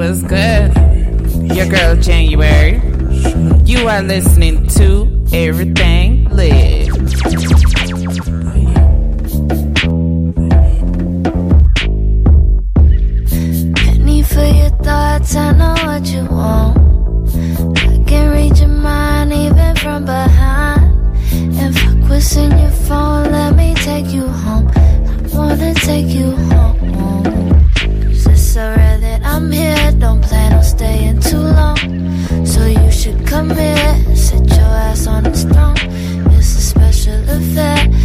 Was good? Your girl January. You are listening to Everything Lit. Penny for your thoughts, I know what you want. I can read your mind even from behind. And fuck what's in your phone, let me take you home. I wanna take you home. Cause it's so rare that I'm here don't plan on staying too long. So you should come here, sit your ass on this throne. It's a special affair.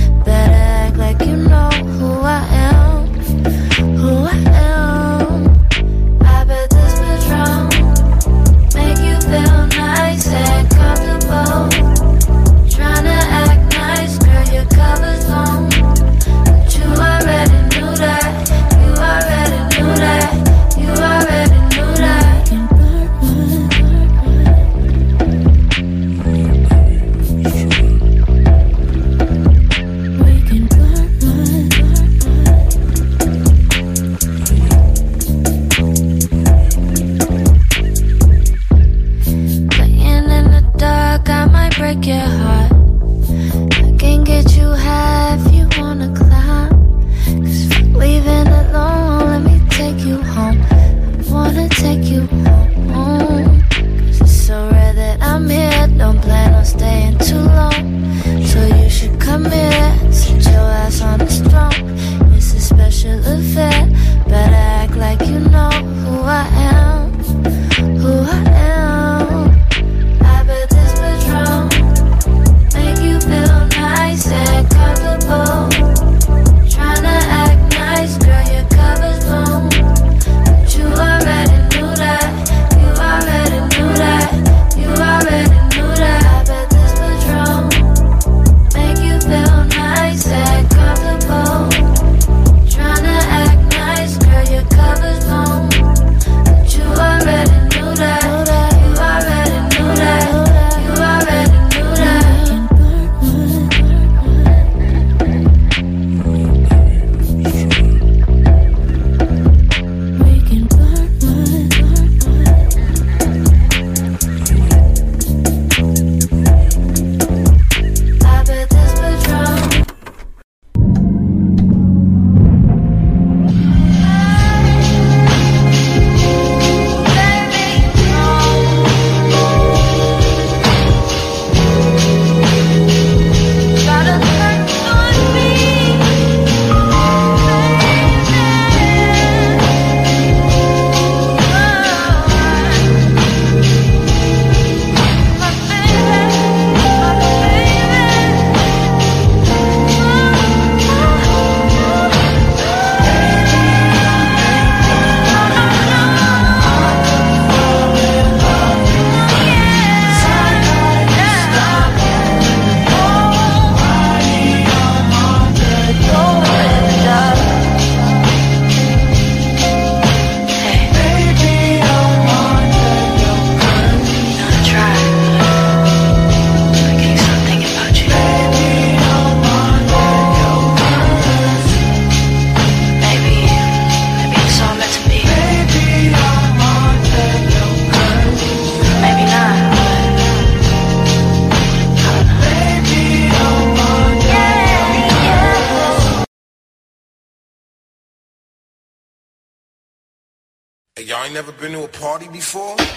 Y'all ain't never been to a party before? I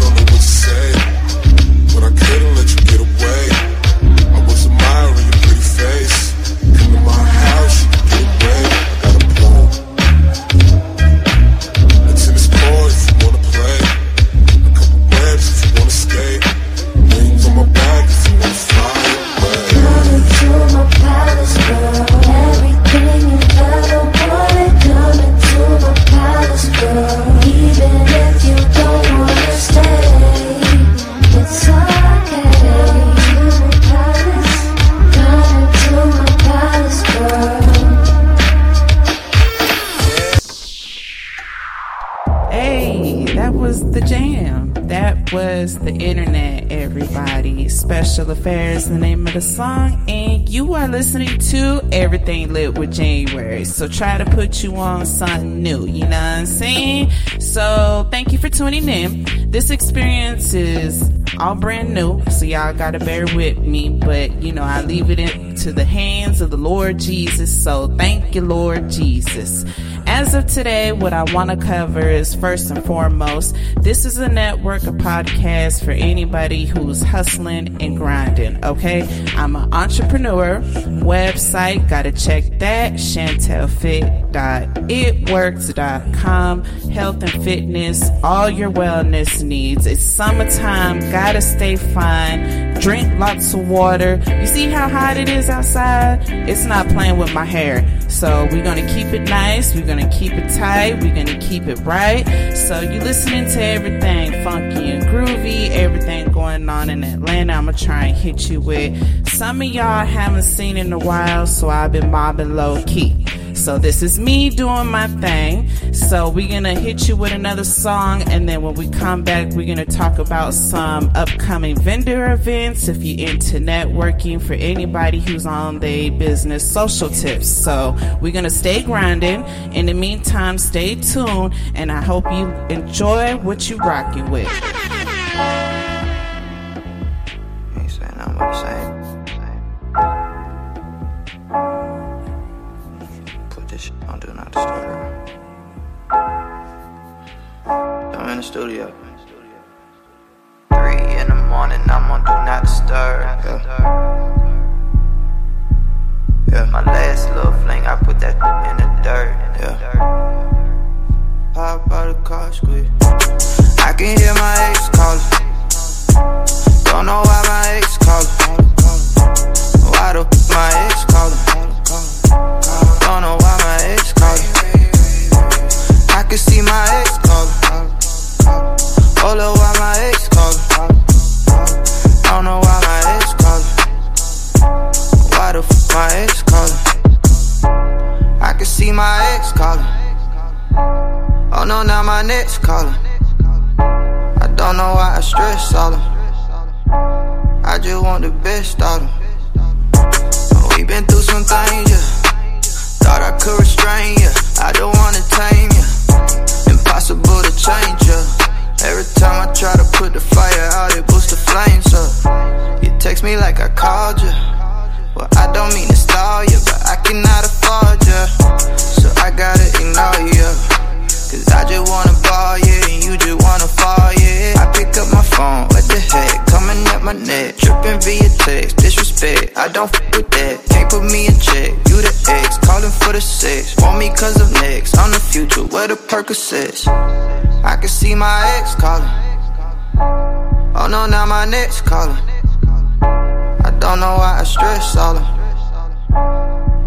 don't know what to say, but I couldn't let you get away. Special Affairs, the name of the song, and you are listening to Everything Lit with January. So try to put you on something new, you know what I'm saying? So thank you for tuning in. This experience is all brand new, so y'all gotta bear with me, but you know, I leave it into the hands of the Lord Jesus. So thank you, Lord Jesus. As of today, what I want to cover is first and foremost, this is a network of podcasts for anybody who's hustling and grinding. Okay. I'm an entrepreneur. Website, gotta check that. ChantelFit.itworks.com. Health and fitness, all your wellness needs. It's summertime, gotta stay fine. Drink lots of water. You see how hot it is outside? It's not playing with my hair. So we're gonna keep it nice. We're gonna keep it tight. We're gonna keep it right. So you listening to everything funky and groovy, everything going on in Atlanta. I'm gonna try and hit you with some of y'all haven't seen in a while. So I've been mobbing low key. So this is me doing my thing. So we're gonna hit you with another song, and then when we come back, we're gonna talk about some upcoming vendor events. If you're into networking, for anybody who's on the business social tips. So we're gonna stay grinding. In the meantime, stay tuned, and I hope you enjoy what you're rocking with. Text me like I called ya. Well, I don't mean to stall ya, but I cannot afford ya. So I gotta ignore ya. Cause I just wanna ball, yeah, and you just wanna fall, yeah. I pick up my phone, what the heck? Coming at my neck, tripping via text, disrespect. I don't f with that, can't put me in check. You the ex, calling for the sex. Want me cause of next, I'm the future, where the Percocets. I can see my ex calling. Oh no, now my next calling. Don't know why I stress all them.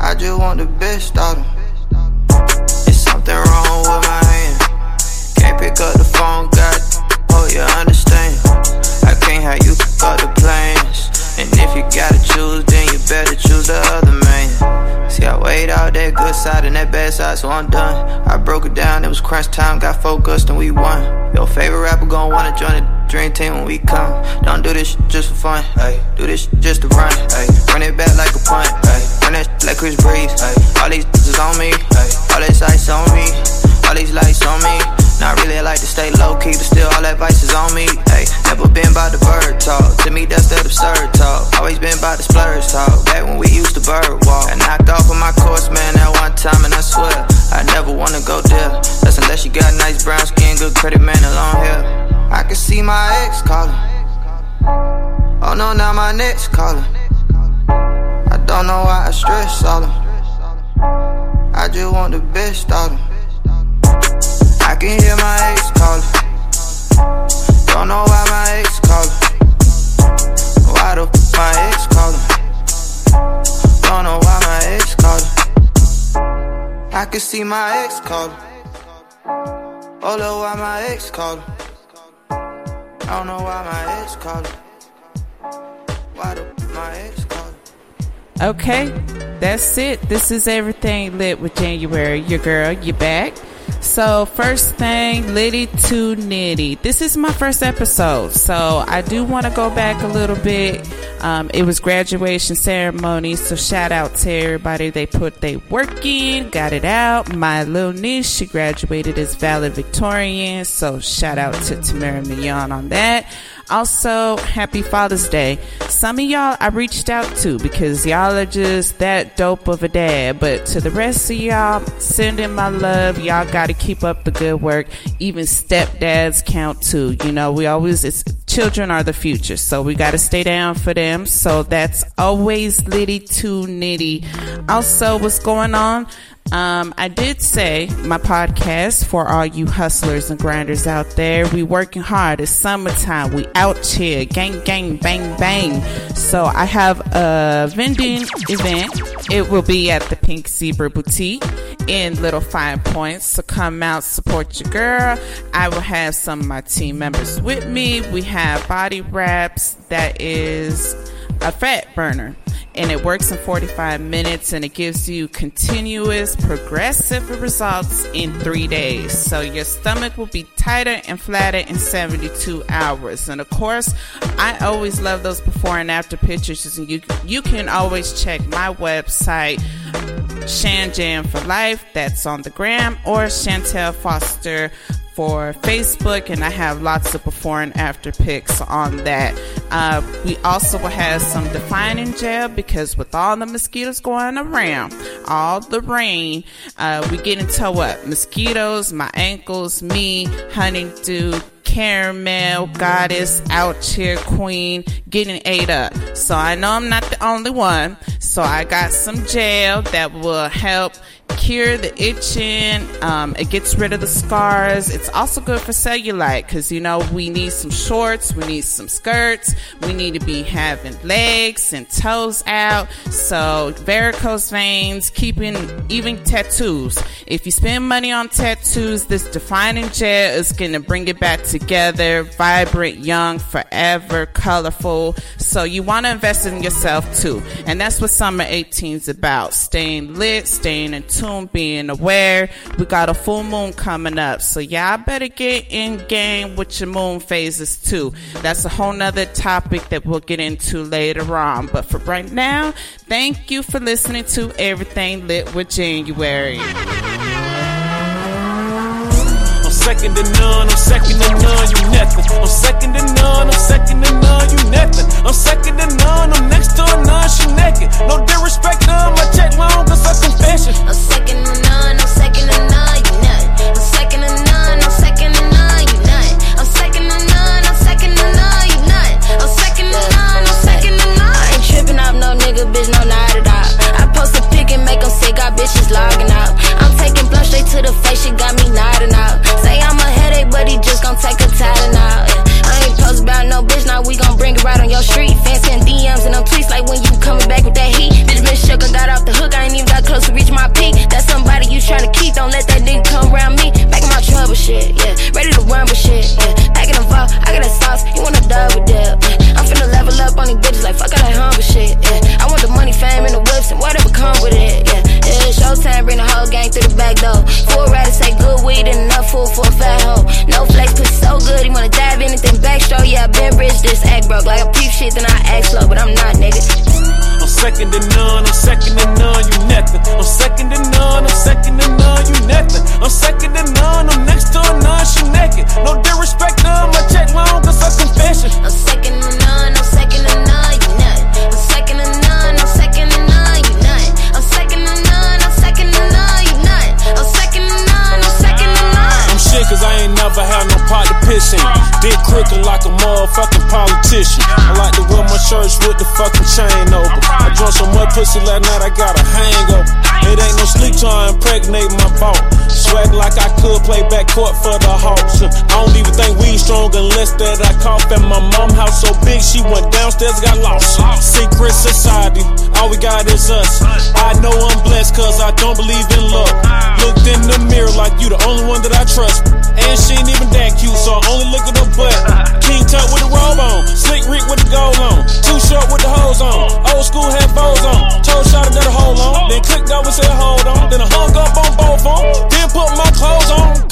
I just want the best out of them. It's something wrong with my hand. Can't pick up the phone, God. Oh, you understand. I can't have you pick up the plans. And if you gotta choose, then you better choose the other man. See, I weighed out that good side and that bad side, so I'm done. It was crunch time, got focused, and we won. Your favorite rapper gon' wanna join the dream team when we come. Don't do this just for fun, hey. Do this just to run, hey. Run it back like a punt, hey. Run that shit like Chris Breeze, hey. All these is on me, hey. All this ice on me, all these lights on me. Not really, like to stay low key, but still all that vice is on me. Hey, never been by the bird talk. To me, that's that absurd talk. Always been by the splurge talk. Back when we used to bird walk. I knocked off of my course, man, that one time, and I swear I never wanna go there. Unless got nice brown skin, good credit, man, and long hair. I can see my ex calling. Oh no, now my next calling. I don't know why I stress all them. I just want the best out of them. I can hear my ex calling. Don't know why my ex calling. Why the f my ex calling? Don't know why my ex calling. I can see my ex calling. Look, why my ex calling? I don't know why my ex calling. Why the my ex calling? Okay, that's it. This is everything lit with January. Your girl, you back. So, first thing, Liddy to Nitty. This is my first episode, so I do want to go back a little bit. Um, it was graduation ceremony, so shout out to everybody. They put their work in, got it out. My little niece, she graduated as valedictorian, so shout out to Tamara Mignon on that. Also, happy Father's Day. Some of y'all I reached out to because y'all are just that dope of a dad. But to the rest of y'all, sending my love. Y'all got to keep up the good work. Even stepdads count too. You know, we always, it's, children are the future. So we got to stay down for them. So that's always litty to nitty. Also, what's going on? Um, I did say my podcast for all you hustlers and grinders out there. We working hard. It's summertime. We out here. Gang, gang, bang, bang. So I have a vending event. It will be at the Pink Zebra Boutique in Little Five Points. So come out, support your girl. I will have some of my team members with me. We have body wraps that is a fat burner and it works in 45 minutes and it gives you continuous progressive results in three days. So your stomach will be tighter and flatter in 72 hours. And of course, I always love those before and after pictures. And you, you can always check my website, Shan Jam for Life, that's on the gram, or Chantel Foster for Facebook, and I have lots of before and after pics on that. Uh, we also will have some defining gel because with all the mosquitoes going around, all the rain, uh, we get into what? Mosquitoes, my ankles, me, honeydew, caramel goddess out here queen getting ate up so i know i'm not the only one so i got some gel that will help cure the itching. Um, it gets rid of the scars. It's also good for cellulite because you know we need some shorts, we need some skirts, we need to be having legs and toes out. So varicose veins, keeping even tattoos. If you spend money on tattoos, this defining gel is going to bring it back together, vibrant, young, forever, colorful. So you want to invest in yourself too, and that's what summer 18 is about: staying lit, staying in tune being aware. We got a full moon coming up. So y'all better get in game with your moon phases too. That's a whole nother topic that we'll get into later on. But for right now, thank you for listening to Everything Lit with January second to none, I'm second to none, you nothing. I'm second to none, I'm second to none, you nothing. I'm second to none, I'm next to none, she naked. No disrespect, none, my check long, cause I confession. I'm second to none, I'm second to none, weed enough food for a fat hoe. No flex, pussy so good, he wanna dive anything backstroke. Yeah, I been rich, this act broke. Like a peep shit, then I act slow, but I'm not, nigga. I'm second to none, I'm second to none, you nothing. I'm second to none, I'm second to none, you nothing. I'm second to none, I'm pussy last night, I got a hangover. It ain't no sleep till I impregnate my vault. Play back court for the Hawks. I don't even think we strong unless that I cough at my mom house so big she went downstairs, got lost. Secret society, all we got is us. I know I'm blessed cause I don't believe in luck. Looked in the mirror like you the only one that I trust. And she ain't even that cute, so I only look at her butt. King Tut with the robe on, Slick Rick with the gold on, Too short with the hose on, old school had bows on. Told shot got a hold on, then clicked over said hold on, then I hung up on both on, then put my clothes on.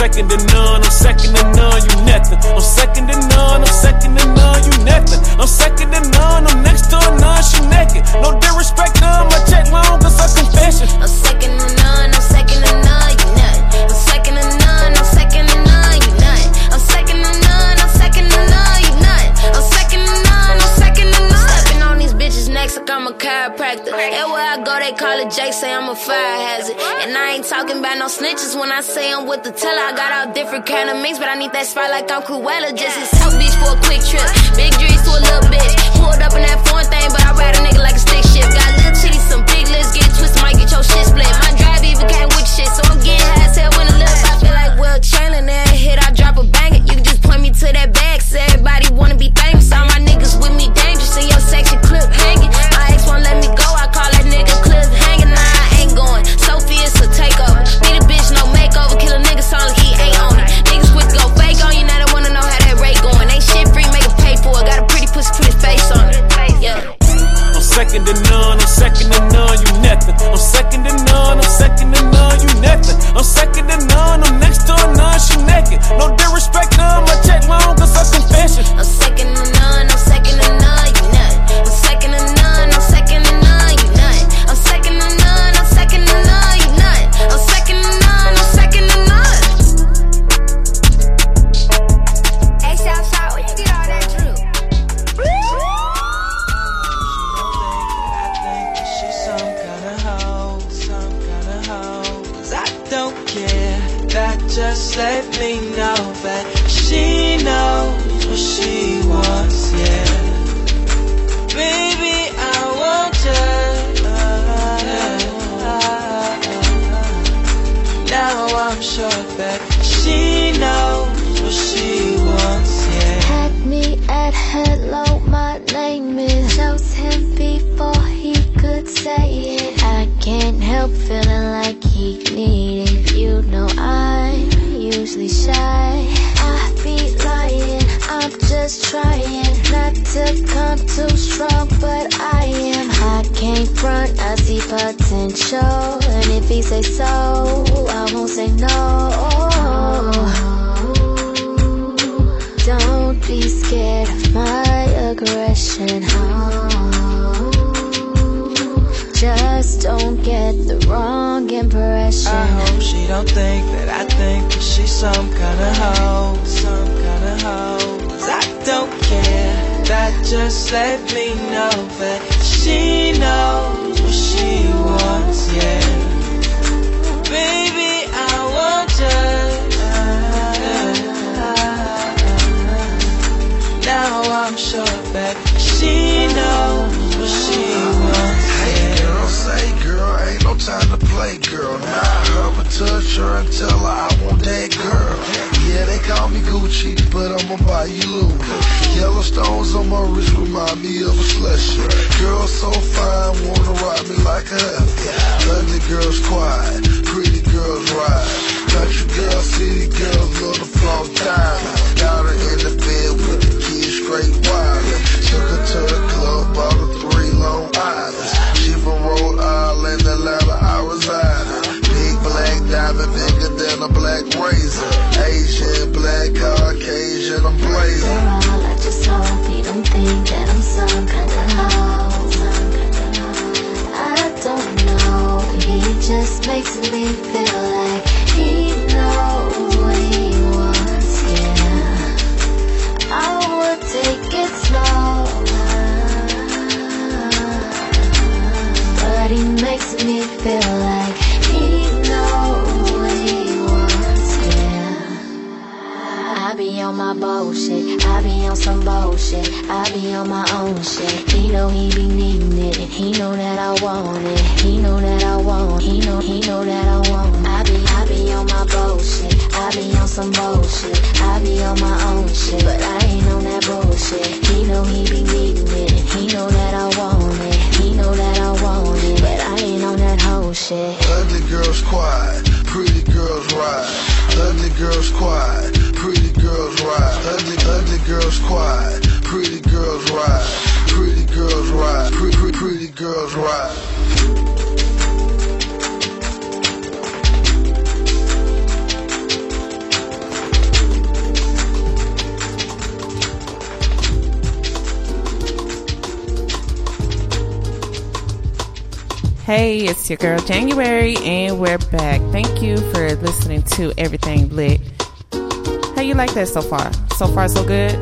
Second to none, I'm second to none, you nothing. I'm second to none, I'm second to none, you nothing. I'm second to none, I'm next to none, she naked. No disrespect to my check long, cause I confession. I'm second to none, I'm second to none, you nothing. I'm second to none, I'm second to none, you nothing. I'm second to none, I'm second to none, you nothing. I'm second to none, I'm second to none. Stepping on these bitches' necks like I'm a chiropractor. Everywhere I go, they call it Jay, say I'm a fire ain't talking about no snitches when I say I'm with the teller. I got all different kind of mix, but I need that spot like I'm Cruella. Just a South Beach for a quick trip. Big dreams to a little bitch. Pulled up in that foreign thing, but I ride a nigga like a stick shift. Got little titties, some big lips, get twisted, might get your shit split. My drive even came with shit, so I'm getting high as hell when the lips. I feel like Wilt Chamberlain, there hit, I drop a banger. You can just point me to that bag, so everybody wanna be famous. All my niggas with me dangerous, and your sexy clip hanging. My ex won't let me go, That just let me know that she knows what she wants, yeah. Baby, I want her. Uh, now I'm sure that she knows what she wants, yeah. Had me at hello, my name is. Chose him before he could say it. I can't help feeling like he needed. You know I'm usually shy. I be lying, I'm just trying not to come too strong, but I am. I can't front, I see potential, and if he say so, don't think that I think that she's some kind of hoe, some kind of hoe. 'Cause I don't care. That just let me know that she knows what she wants, yeah. Baby, I want her. Now I'm sure that she knows what she wants, Hey girl, say girl, ain't no time to play, girl. Nah, her and tell her I want that girl. Yeah, they call me Gucci, but I'ma buy you Louis. Yellow stones on my wrist remind me of a slushy. Girl so fine, wanna ride me like a heifer. Ugly girls quiet, pretty girls ride. Country girls, city girls, the floss. Got her in the bed with the kids straight wild. Took her to the club, bought her three Long Islands. Diamond, bigger than a black razor. Asian, black, Caucasian, I'm blazing. Girl, I just hope he don't think that I'm. Some kind of hoe. I don't know. He just makes me feel like pretty girls ride. Ugly, ugly pretty girls ride. Pretty girls ride, pretty, pretty, pretty girls ride. Hey, it's your girl January, and we're back. Thank you for listening to Everything Lit. You like that so far? So far, so good.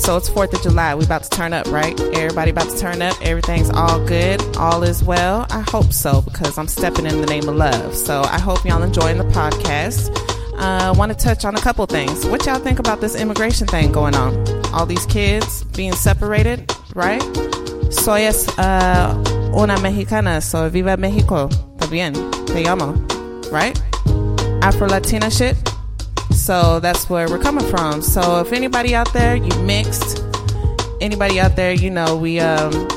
So it's Fourth of July. We about to turn up, right? Everybody about to turn up. Everything's all good. All is well. I hope so because I'm stepping in the name of love. So I hope y'all enjoying the podcast. I uh, want to touch on a couple things. What y'all think about this immigration thing going on? All these kids being separated, right? Soy es uh, una mexicana, so viva Mexico. Está bien, te llamo, right? Afro Latina shit. So that's where we're coming from. So if anybody out there, you mixed, anybody out there, you know, we um,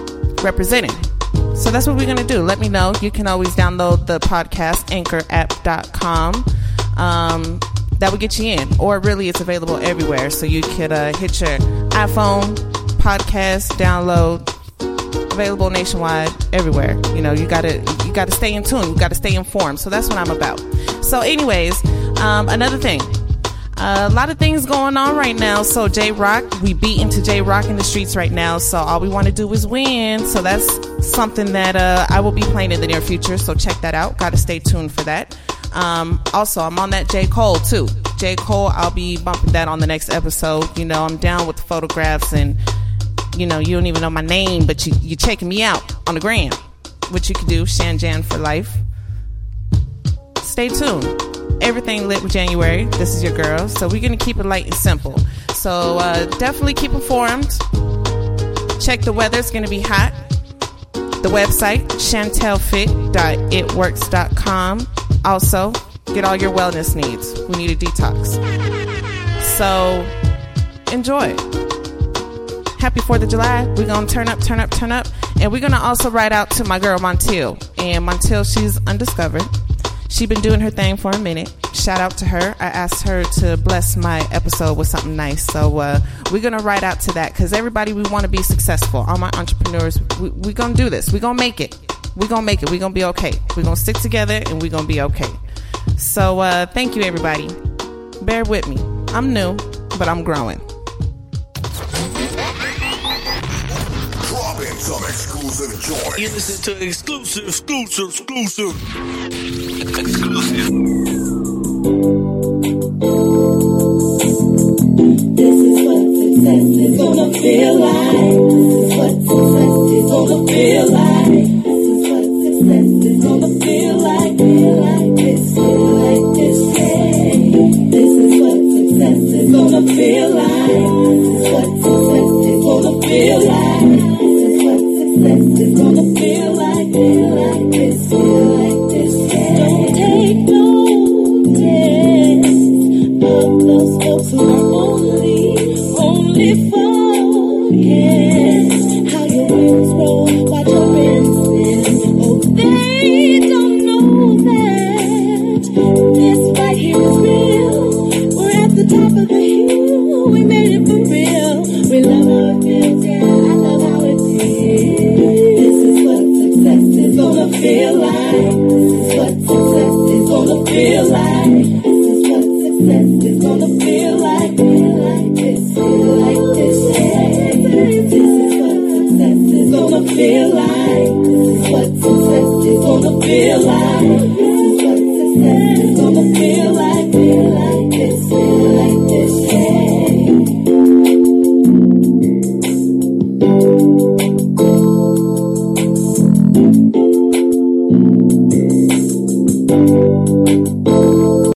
representing. So that's what we're gonna do. Let me know. You can always download the podcast anchorapp.com um, that would get you in. Or really, it's available everywhere. So you could uh, hit your iPhone, podcast, download, available nationwide, everywhere. You know, you gotta you gotta stay in tune. You gotta stay informed. So that's what I'm about. So, anyways, um, another thing. A lot of things going on right now. So Jay Rock, we beat into Jay Rock in the streets right now. So all we want to do is win. So that's something that uh, I will be playing in the near future. So check that out. Got to stay tuned for that. Um, also, I'm on that J. Cole too. J. Cole, I'll be bumping that on the next episode. You know, I'm down with the photographs and, you know, you don't even know my name, but you, you're checking me out on the gram. What you can do, Shanjan for life. Stay tuned. Everything lit with January. This is your girl. So we're going to keep it light and simple. So uh, definitely keep informed. Check the weather. It's going to be hot. The website, chantelfit.itworks.com. Also, get all your wellness needs. We need a detox. So, enjoy. Happy 4th of July. We're going to turn up, turn up, turn up. And we're going to also write out to my girl Montiel. And Montiel, she's undiscovered. She's been doing her thing for a minute. Shout out to her. I asked her to bless my episode with something nice. So uh, we're going to write out to that because everybody, we want to be successful. All my entrepreneurs, we're we going to do this. We're going to make it. We're going to make it. We're going to be okay. We're going to stick together and we're going to be okay. So uh, thank you, everybody. Bear with me. I'm new, but I'm growing. Exclusive. You listen to exclusive, exclusive, exclusive, exclusive. This is what success is gonna feel like. This is what success is gonna feel like. This is what success is gonna feel like. Feel like this, feel like this. Hey, this is what success is gonna feel like. This is what success is gonna feel like.